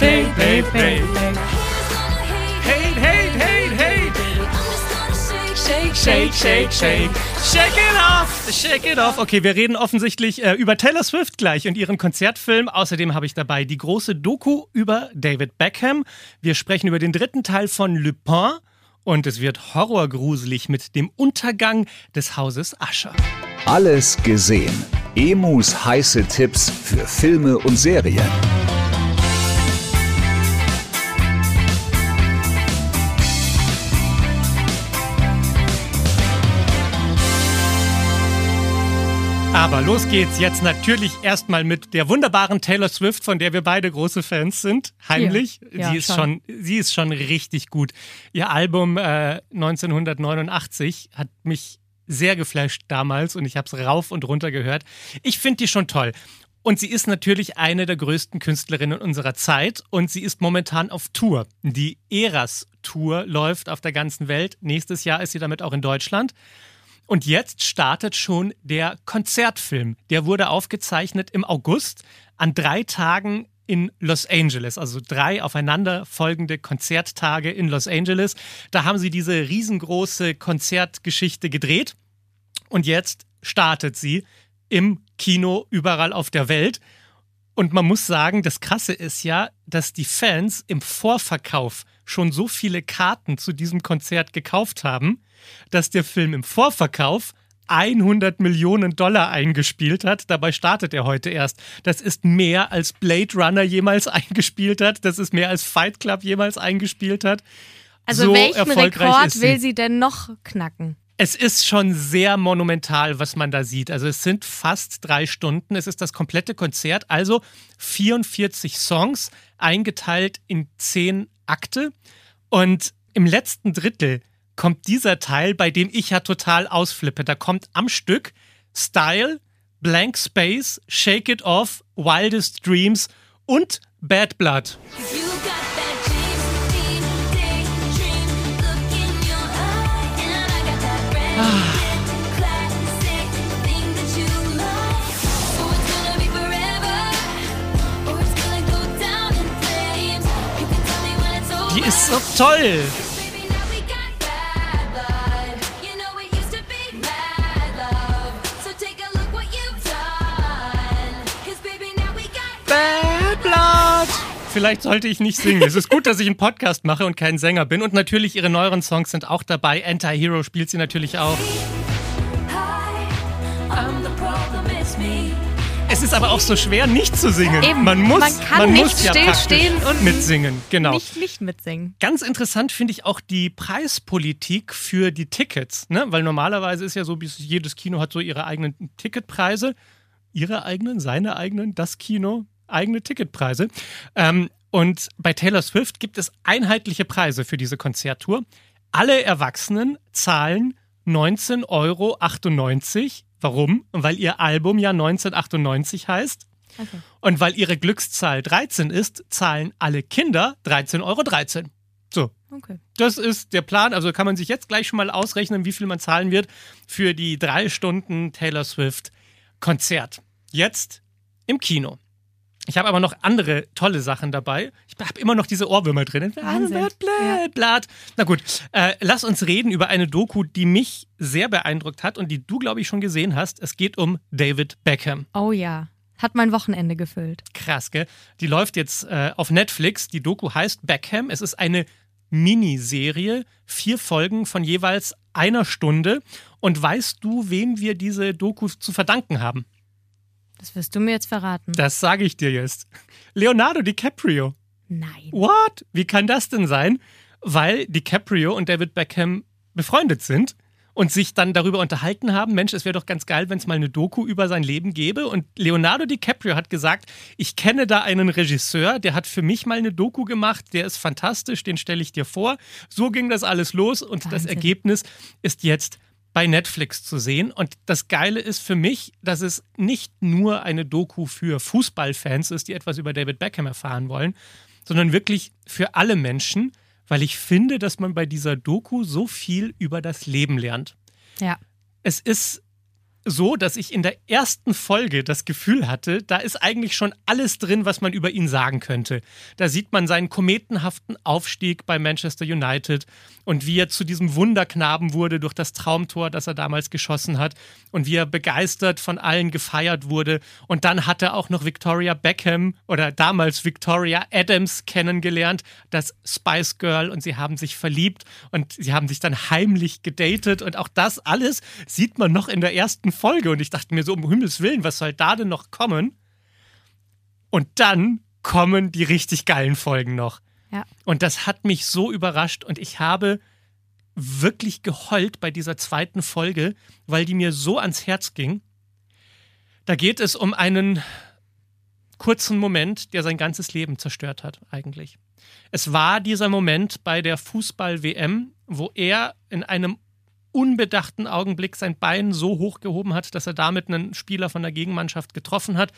Hey, hey, hey. Hate, hate, hate, hate. Shake, shake, shake, shake. Shake it off, shake it off. Okay, wir reden offensichtlich äh, über Taylor Swift gleich und ihren Konzertfilm. Außerdem habe ich dabei die große Doku über David Beckham. Wir sprechen über den dritten Teil von Lupin. Und es wird horrorgruselig mit dem Untergang des Hauses Usher. Alles gesehen. Emus heiße Tipps für Filme und Serien. Aber los geht's jetzt natürlich erstmal mit der wunderbaren Taylor Swift, von der wir beide große Fans sind. Heimlich. Ja, sie, ist schon. schon, sie ist schon richtig gut. Ihr Album äh, 1989 hat mich sehr geflasht damals und ich habe es rauf und runter gehört. Ich finde die schon toll. Und sie ist natürlich eine der größten Künstlerinnen unserer Zeit und sie ist momentan auf Tour. Die Eras Tour läuft auf der ganzen Welt. Nächstes Jahr ist sie damit auch in Deutschland. Und jetzt startet schon der Konzertfilm. Der wurde aufgezeichnet im August an drei Tagen in Los Angeles, also drei aufeinanderfolgende Konzerttage in Los Angeles. Da haben sie diese riesengroße Konzertgeschichte gedreht und jetzt startet sie im Kino überall auf der Welt. Und man muss sagen, das Krasse ist ja, dass die Fans im Vorverkauf schon so viele Karten zu diesem Konzert gekauft haben, dass der Film im Vorverkauf 100 Millionen Dollar eingespielt hat. Dabei startet er heute erst. Das ist mehr als Blade Runner jemals eingespielt hat. Das ist mehr als Fight Club jemals eingespielt hat. Also so welchen Rekord will sie denn noch knacken? es ist schon sehr monumental, was man da sieht. Also es sind fast drei Stunden. Es ist das komplette Konzert, also 44 Songs, eingeteilt in zehn Akte. Und im letzten Drittel kommt dieser Teil, bei dem ich ja total ausflippe. Da kommt am Stück Style, Blank Space, Shake It Off, Wildest Dreams und Bad Blood. Die ist so toll. Vielleicht sollte ich nicht singen. Es ist gut, dass ich einen Podcast mache und kein Sänger bin. Und natürlich, ihre neueren Songs sind auch dabei. Anti-Hero spielt sie natürlich auch. Es ist aber auch so schwer, nicht zu singen. Eben, man muss, man kann man nicht muss ja stillstehen praktisch und mitsingen. Genau. Nicht, nicht mitsingen. Ganz interessant finde ich auch die Preispolitik für die Tickets, ne? weil normalerweise ist ja so, bis jedes Kino hat so ihre eigenen Ticketpreise, ihre eigenen, seine eigenen, das Kino, eigene Ticketpreise. Ähm, und bei Taylor Swift gibt es einheitliche Preise für diese Konzerttour. Alle Erwachsenen zahlen 19,98 Euro. Warum? Weil ihr Album ja 1998 heißt. Okay. Und weil ihre Glückszahl 13 ist, zahlen alle Kinder 13,13 Euro. So, Okay. das ist der Plan. Also kann man sich jetzt gleich schon mal ausrechnen, wie viel man zahlen wird für die drei Stunden Taylor Swift Konzert. Jetzt im Kino. Ich habe aber noch andere tolle Sachen dabei. Ich habe immer noch diese Ohrwürmer drin. Blatt, blatt, blatt. Na gut, äh, lass uns reden über eine Doku, die mich sehr beeindruckt hat und die du, glaube ich, schon gesehen hast. Es geht um David Beckham. Oh ja. Hat mein Wochenende gefüllt. Krass, gell? Die läuft jetzt äh, auf Netflix. Die Doku heißt Beckham. Es ist eine Miniserie, vier Folgen von jeweils einer Stunde. Und weißt du, wem wir diese Doku zu verdanken haben? Das wirst du mir jetzt verraten. Das sage ich dir jetzt. Leonardo DiCaprio. Nein. What? Wie kann das denn sein? weil DiCaprio und David Beckham befreundet sind und sich dann darüber unterhalten haben, Mensch, es wäre doch ganz geil, wenn es mal eine Doku über sein Leben gäbe. Und Leonardo DiCaprio hat gesagt, ich kenne da einen Regisseur, der hat für mich mal eine Doku gemacht, der ist fantastisch, den stelle ich dir vor. So ging das alles los und das Wahnsinn. Ergebnis ist jetzt bei Netflix zu sehen. Und das Geile ist für mich, dass es nicht nur eine Doku für Fußballfans ist, die etwas über David Beckham erfahren wollen, sondern wirklich für alle Menschen, weil ich finde, dass man bei dieser Doku so viel über das Leben lernt. Ja. Es ist so, dass ich in der ersten Folge das Gefühl hatte, da ist eigentlich schon alles drin, was man über ihn sagen könnte. Da sieht man seinen kometenhaften Aufstieg bei Manchester United und wie er zu diesem Wunderknaben wurde durch das Traumtor, das er damals geschossen hat und wie er begeistert von allen gefeiert wurde. Und dann hat er auch noch Victoria Beckham oder damals Victoria Adams kennengelernt, das Spice Girl und sie haben sich verliebt und sie haben sich dann heimlich gedatet und auch das alles sieht man noch in der ersten Folge und ich dachte mir so um Himmels Willen, was soll da denn noch kommen? Und dann kommen die richtig geilen Folgen noch. Ja. Und das hat mich so überrascht und ich habe wirklich geheult bei dieser zweiten Folge, weil die mir so ans Herz ging. Da geht es um einen kurzen Moment, der sein ganzes Leben zerstört hat, eigentlich. Es war dieser Moment bei der Fußball-WM, wo er in einem unbedachten Augenblick sein Bein so hoch gehoben hat, dass er damit einen Spieler von der Gegenmannschaft getroffen hat.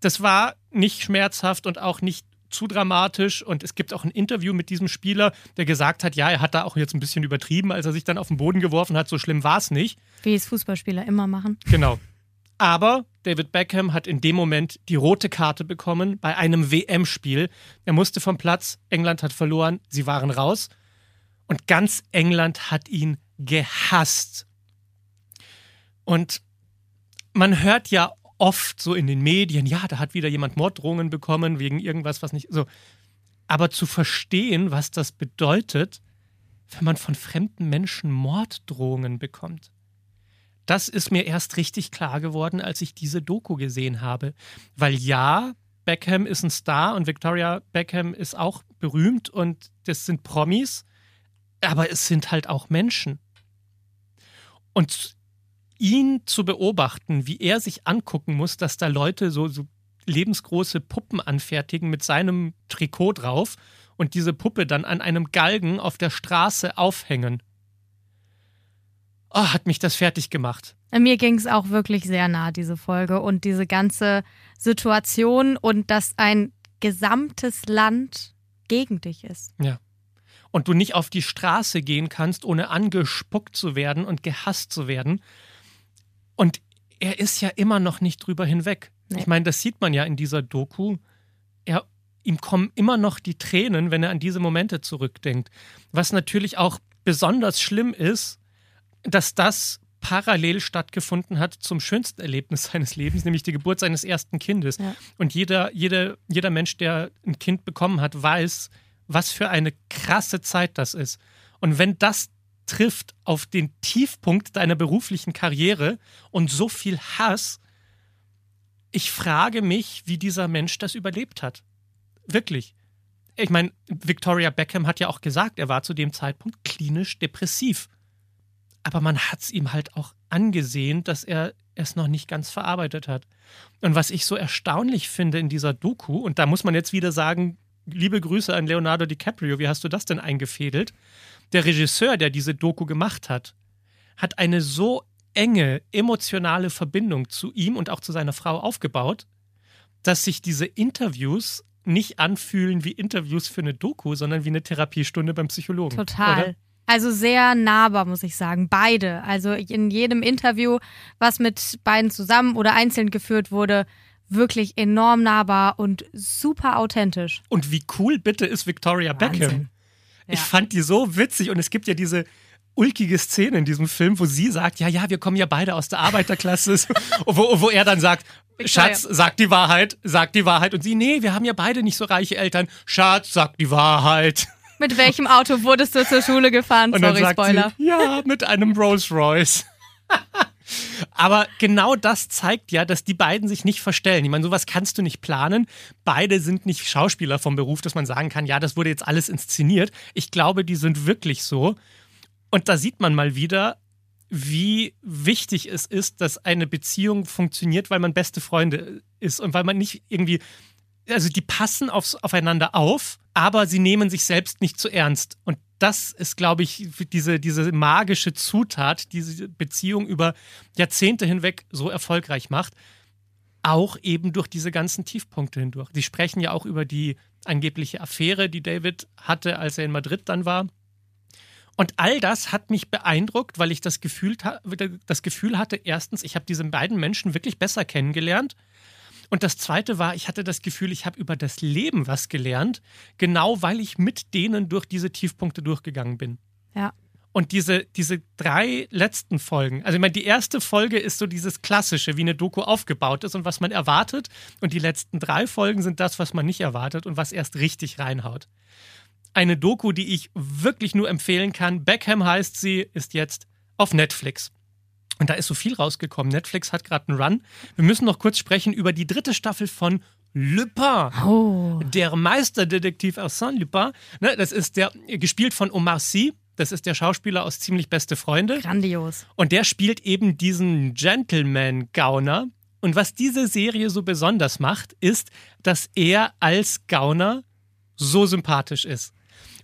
Das war nicht schmerzhaft und auch nicht zu dramatisch. Und es gibt auch ein Interview mit diesem Spieler, der gesagt hat, ja, er hat da auch jetzt ein bisschen übertrieben, als er sich dann auf den Boden geworfen hat. So schlimm war es nicht. Wie es Fußballspieler immer machen. Genau. Aber David Beckham hat in dem Moment die rote Karte bekommen bei einem WM-Spiel. Er musste vom Platz, England hat verloren, sie waren raus. Und ganz England hat ihn gehasst. Und man hört ja oft so in den Medien, ja, da hat wieder jemand Morddrohungen bekommen wegen irgendwas, was nicht so. Aber zu verstehen, was das bedeutet, wenn man von fremden Menschen Morddrohungen bekommt, das ist mir erst richtig klar geworden, als ich diese Doku gesehen habe. Weil ja, Beckham ist ein Star und Victoria Beckham ist auch berühmt und das sind Promis, aber es sind halt auch Menschen. Und ihn zu beobachten, wie er sich angucken muss, dass da Leute so, so lebensgroße Puppen anfertigen mit seinem Trikot drauf und diese Puppe dann an einem Galgen auf der Straße aufhängen. Oh, hat mich das fertig gemacht. Mir ging es auch wirklich sehr nah, diese Folge und diese ganze Situation und dass ein gesamtes Land gegen dich ist. Ja. Und du nicht auf die Straße gehen kannst, ohne angespuckt zu werden und gehasst zu werden. Und er ist ja immer noch nicht drüber hinweg. Nee. Ich meine, das sieht man ja in dieser Doku. Er, ihm kommen immer noch die Tränen, wenn er an diese Momente zurückdenkt. Was natürlich auch besonders schlimm ist, dass das parallel stattgefunden hat zum schönsten Erlebnis seines Lebens, nämlich die Geburt seines ersten Kindes. Ja. Und jeder, jeder, jeder Mensch, der ein Kind bekommen hat, weiß, was für eine krasse Zeit das ist. Und wenn das trifft auf den Tiefpunkt deiner beruflichen Karriere und so viel Hass, ich frage mich, wie dieser Mensch das überlebt hat. Wirklich. Ich meine, Victoria Beckham hat ja auch gesagt, er war zu dem Zeitpunkt klinisch depressiv. Aber man hat es ihm halt auch angesehen, dass er es noch nicht ganz verarbeitet hat. Und was ich so erstaunlich finde in dieser Doku, und da muss man jetzt wieder sagen, liebe Grüße an Leonardo DiCaprio, wie hast du das denn eingefädelt? Der Regisseur, der diese Doku gemacht hat, hat eine so enge emotionale Verbindung zu ihm und auch zu seiner Frau aufgebaut, dass sich diese Interviews nicht anfühlen wie Interviews für eine Doku, sondern wie eine Therapiestunde beim Psychologen. Total. Oder? Also sehr nahbar, muss ich sagen. Beide. Also in jedem Interview, was mit beiden zusammen oder einzeln geführt wurde, wirklich enorm nahbar und super authentisch. Und wie cool bitte ist Victoria Beckham? Wahnsinn. Ich Ja. fand die so witzig und es gibt ja diese ulkige Szene in diesem Film, wo sie sagt, ja, ja, wir kommen ja beide aus der Arbeiterklasse, wo, wo er dann sagt. Schatz, sag die Wahrheit, sag die Wahrheit. Und sie, nee, wir haben ja beide nicht so reiche Eltern. Schatz, sag die Wahrheit. Mit welchem Auto wurdest du zur Schule gefahren? Und dann Sorry, sagt Spoiler. sie, ja, mit einem Rolls Royce. Aber genau das zeigt ja, dass die beiden sich nicht verstellen. Ich meine, sowas kannst du nicht planen. Beide sind nicht Schauspieler vom Beruf, dass man sagen kann, ja, das wurde jetzt alles inszeniert. Ich glaube, die sind wirklich so. Und da sieht man mal wieder, wie wichtig es ist, dass eine Beziehung funktioniert, weil man beste Freunde ist und weil man nicht irgendwie, also die passen aufs, aufeinander auf, aber sie nehmen sich selbst nicht zu ernst. Und das ist, glaube ich, diese, diese magische Zutat, die diese Beziehung über Jahrzehnte hinweg so erfolgreich macht. Auch eben durch diese ganzen Tiefpunkte hindurch. Sie sprechen ja auch über die angebliche Affäre, die David hatte, als er in Madrid dann war. Und all das hat mich beeindruckt, weil ich das Gefühl, das Gefühl hatte, erstens, ich habe diese beiden Menschen wirklich besser kennengelernt. Und das Zweite war, ich hatte das Gefühl, ich habe über das Leben was gelernt, genau weil ich mit denen durch diese Tiefpunkte durchgegangen bin. Ja. Und diese, diese drei letzten Folgen, also ich meine, die erste Folge ist so dieses Klassische, wie eine Doku aufgebaut ist und was man erwartet. Und die letzten drei Folgen sind das, was man nicht erwartet und was erst richtig reinhaut. Eine Doku, die ich wirklich nur empfehlen kann. Beckham heißt sie, ist jetzt auf Netflix. Und da ist so viel rausgekommen. Netflix hat gerade einen Run. Wir müssen noch kurz sprechen über die dritte Staffel von Lupin. Oh. Der Meisterdetektiv Arsène Lupin. Ne, das ist der, gespielt von Omar Sy. Das ist der Schauspieler aus Ziemlich Beste Freunde. Grandios. Und der spielt eben diesen Gentleman-Gauner. Und was diese Serie so besonders macht, ist, dass er als Gauner so sympathisch ist.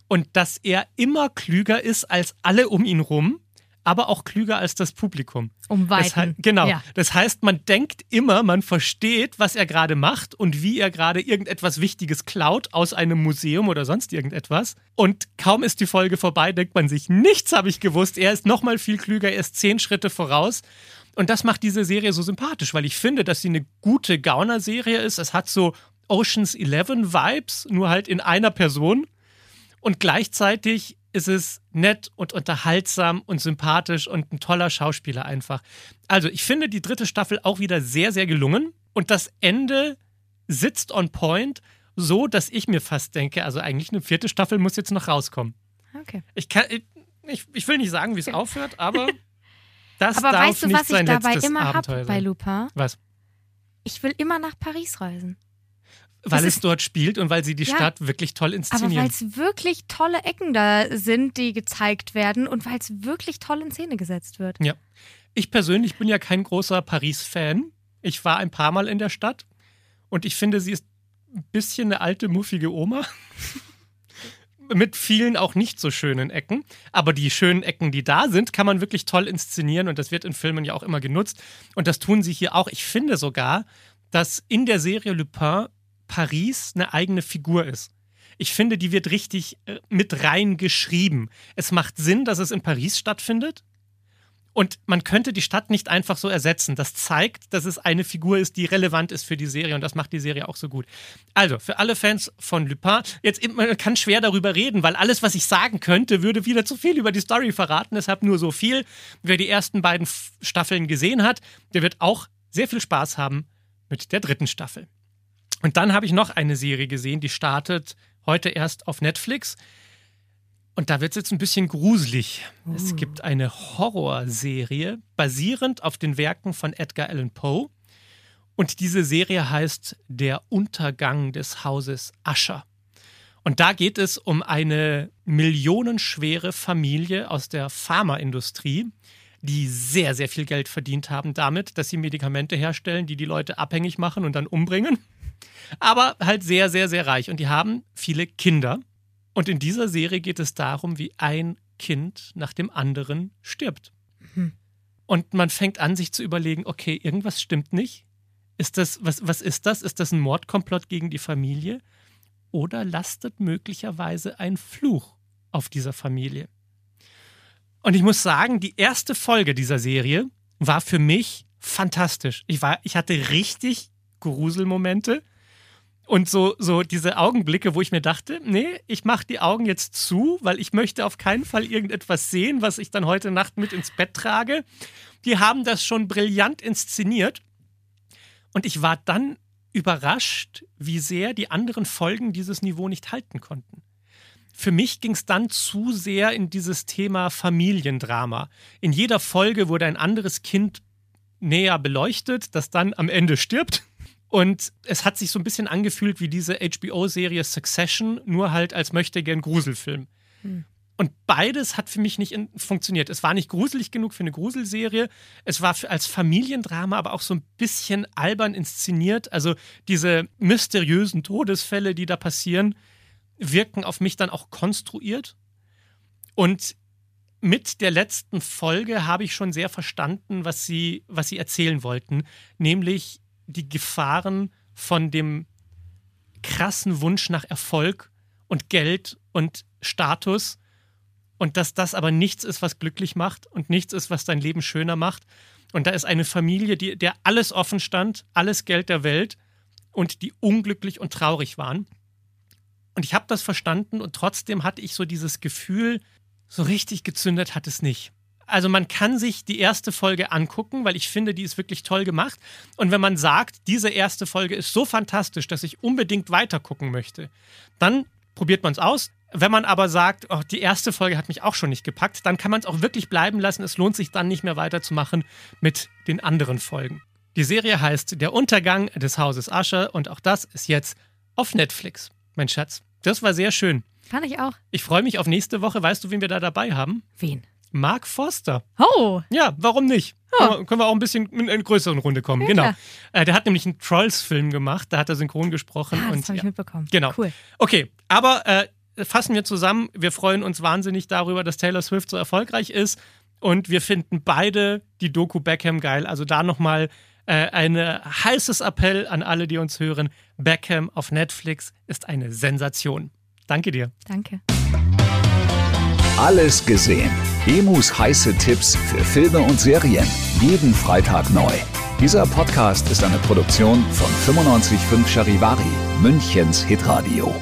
Und dass er immer klüger ist als alle um ihn rum aber auch klüger als das Publikum. Um Weiten. Das heißt, genau. Ja. Das heißt, man denkt immer, man versteht, was er gerade macht und wie er gerade irgendetwas Wichtiges klaut aus einem Museum oder sonst irgendetwas. Und kaum ist die Folge vorbei, denkt man sich, nichts habe ich gewusst. Er ist noch mal viel klüger, er ist zehn Schritte voraus. Und das macht diese Serie so sympathisch, weil ich finde, dass sie eine gute Gauner-Serie ist. Es hat so Oceans 11 Vibes, nur halt in einer Person. Und gleichzeitig ist es nett und unterhaltsam und sympathisch und ein toller Schauspieler einfach. Also, ich finde die dritte Staffel auch wieder sehr, sehr gelungen. Und das Ende sitzt on point, so dass ich mir fast denke, also eigentlich eine vierte Staffel muss jetzt noch rauskommen. Okay. Ich, kann, ich, ich will nicht sagen, wie es aufhört, aber das Aber darf weißt du, nicht was ich dabei immer habe bei. Lupin? Was? Ich will immer nach Paris reisen. Weil es dort spielt und weil sie die Ja. Stadt wirklich toll Aber inszenieren. weil es wirklich tolle Ecken da sind, die gezeigt werden und weil es wirklich toll in Szene gesetzt wird. Ja. Ich persönlich bin ja kein großer Paris-Fan. Ich war ein paar Mal in der Stadt und ich finde, sie ist ein bisschen eine alte, muffige Oma. Mit vielen auch nicht so schönen Ecken. Aber die schönen Ecken, die da sind, kann man wirklich toll inszenieren und das wird in Filmen ja auch immer genutzt. Und das tun sie hier auch. Ich finde sogar, dass in der Serie Lupin Paris eine eigene Figur ist. Ich finde, die wird richtig äh, mit reingeschrieben. Es macht Sinn, dass es in Paris stattfindet. Und man könnte die Stadt nicht einfach so ersetzen. Das zeigt, dass es eine Figur ist, die relevant ist für die Serie. Und das macht die Serie auch so gut. Also, für alle Fans von Lupin, jetzt man kann schwer darüber reden, weil alles, was ich sagen könnte, würde wieder zu viel über die Story verraten. Deshalb nur so viel. Wer die ersten beiden Staffeln gesehen hat, der wird auch sehr viel Spaß haben mit der dritten Staffel. Und dann habe ich noch eine Serie gesehen, die startet heute erst auf Netflix. Und da wird es jetzt ein bisschen gruselig. Es gibt eine Horrorserie basierend auf den Werken von Edgar Allan Poe. Und diese Serie heißt Der Untergang des Hauses Usher. Und da geht es um eine millionenschwere Familie aus der Pharmaindustrie, die sehr, sehr viel Geld verdient haben damit, dass sie Medikamente herstellen, die die Leute abhängig machen und dann umbringen. Aber halt sehr, sehr, sehr reich. Und die haben viele Kinder. Und in dieser Serie geht es darum, wie ein Kind nach dem anderen stirbt. Und man fängt an, sich zu überlegen, okay, irgendwas stimmt nicht. Ist das, was, was ist das? Ist das ein Mordkomplott gegen die Familie? Oder lastet möglicherweise ein Fluch auf dieser Familie? Und ich muss sagen, die erste Folge dieser Serie war für mich fantastisch. Ich, war, ich hatte richtig Gruselmomente. Und so, so diese Augenblicke, wo ich mir dachte, nee, ich mache die Augen jetzt zu, weil ich möchte auf keinen Fall irgendetwas sehen, was ich dann heute Nacht mit ins Bett trage. Die haben das schon brillant inszeniert. Und ich war dann überrascht, wie sehr die anderen Folgen dieses Niveau nicht halten konnten. Für mich ging es dann zu sehr in dieses Thema Familiendrama. In jeder Folge wurde ein anderes Kind näher beleuchtet, das dann am Ende stirbt. Und es hat sich so ein bisschen angefühlt wie diese HBO-Serie Succession, nur halt als möchte gern Gruselfilm. Hm. Und beides hat für mich nicht funktioniert. Es war nicht gruselig genug für eine Gruselserie. Es war als Familiendrama aber auch so ein bisschen albern inszeniert. Also diese mysteriösen Todesfälle, die da passieren, wirken auf mich dann auch konstruiert. Und mit der letzten Folge habe ich schon sehr verstanden, was sie, was sie erzählen wollten, nämlich die Gefahren von dem krassen Wunsch nach Erfolg und Geld und Status und dass das aber nichts ist, was glücklich macht und nichts ist, was dein Leben schöner macht. Und da ist eine Familie, die, der alles offen stand, alles Geld der Welt und die unglücklich und traurig waren. Und ich habe das verstanden und trotzdem hatte ich so dieses Gefühl, so richtig gezündet hat es nicht. Also man kann sich die erste Folge angucken, weil ich finde, die ist wirklich toll gemacht. Und wenn man sagt, diese erste Folge ist so fantastisch, dass ich unbedingt weiter gucken möchte, dann probiert man es aus. Wenn man aber sagt, oh, die erste Folge hat mich auch schon nicht gepackt, dann kann man es auch wirklich bleiben lassen. Es lohnt sich dann nicht mehr weiterzumachen mit den anderen Folgen. Die Serie heißt Der Untergang des Hauses Ascher und auch das ist jetzt auf Netflix. Mein Schatz, das war sehr schön. Fand ich auch. Ich freue mich auf nächste Woche. Weißt du, wen wir da dabei haben? Wen? Mark Forster. Oh. Ja, warum nicht? Oh. Können wir auch ein bisschen in eine größere Runde kommen. Ja, genau. Äh, der hat nämlich einen Trolls-Film gemacht. Da hat er synchron gesprochen. Ah, das habe ich ja. mitbekommen. Genau. Cool. Okay, aber äh, fassen wir zusammen. Wir freuen uns wahnsinnig darüber, dass Taylor Swift so erfolgreich ist. Und wir finden beide die Doku Beckham geil. Also da nochmal äh, ein heißes Appell an alle, die uns hören. Beckham auf Netflix ist eine Sensation. Danke dir. Danke. Alles gesehen. Emus heiße Tipps für Filme und Serien. Jeden Freitag neu. Dieser Podcast ist eine Produktion von 955 Charivari, Münchens Hitradio.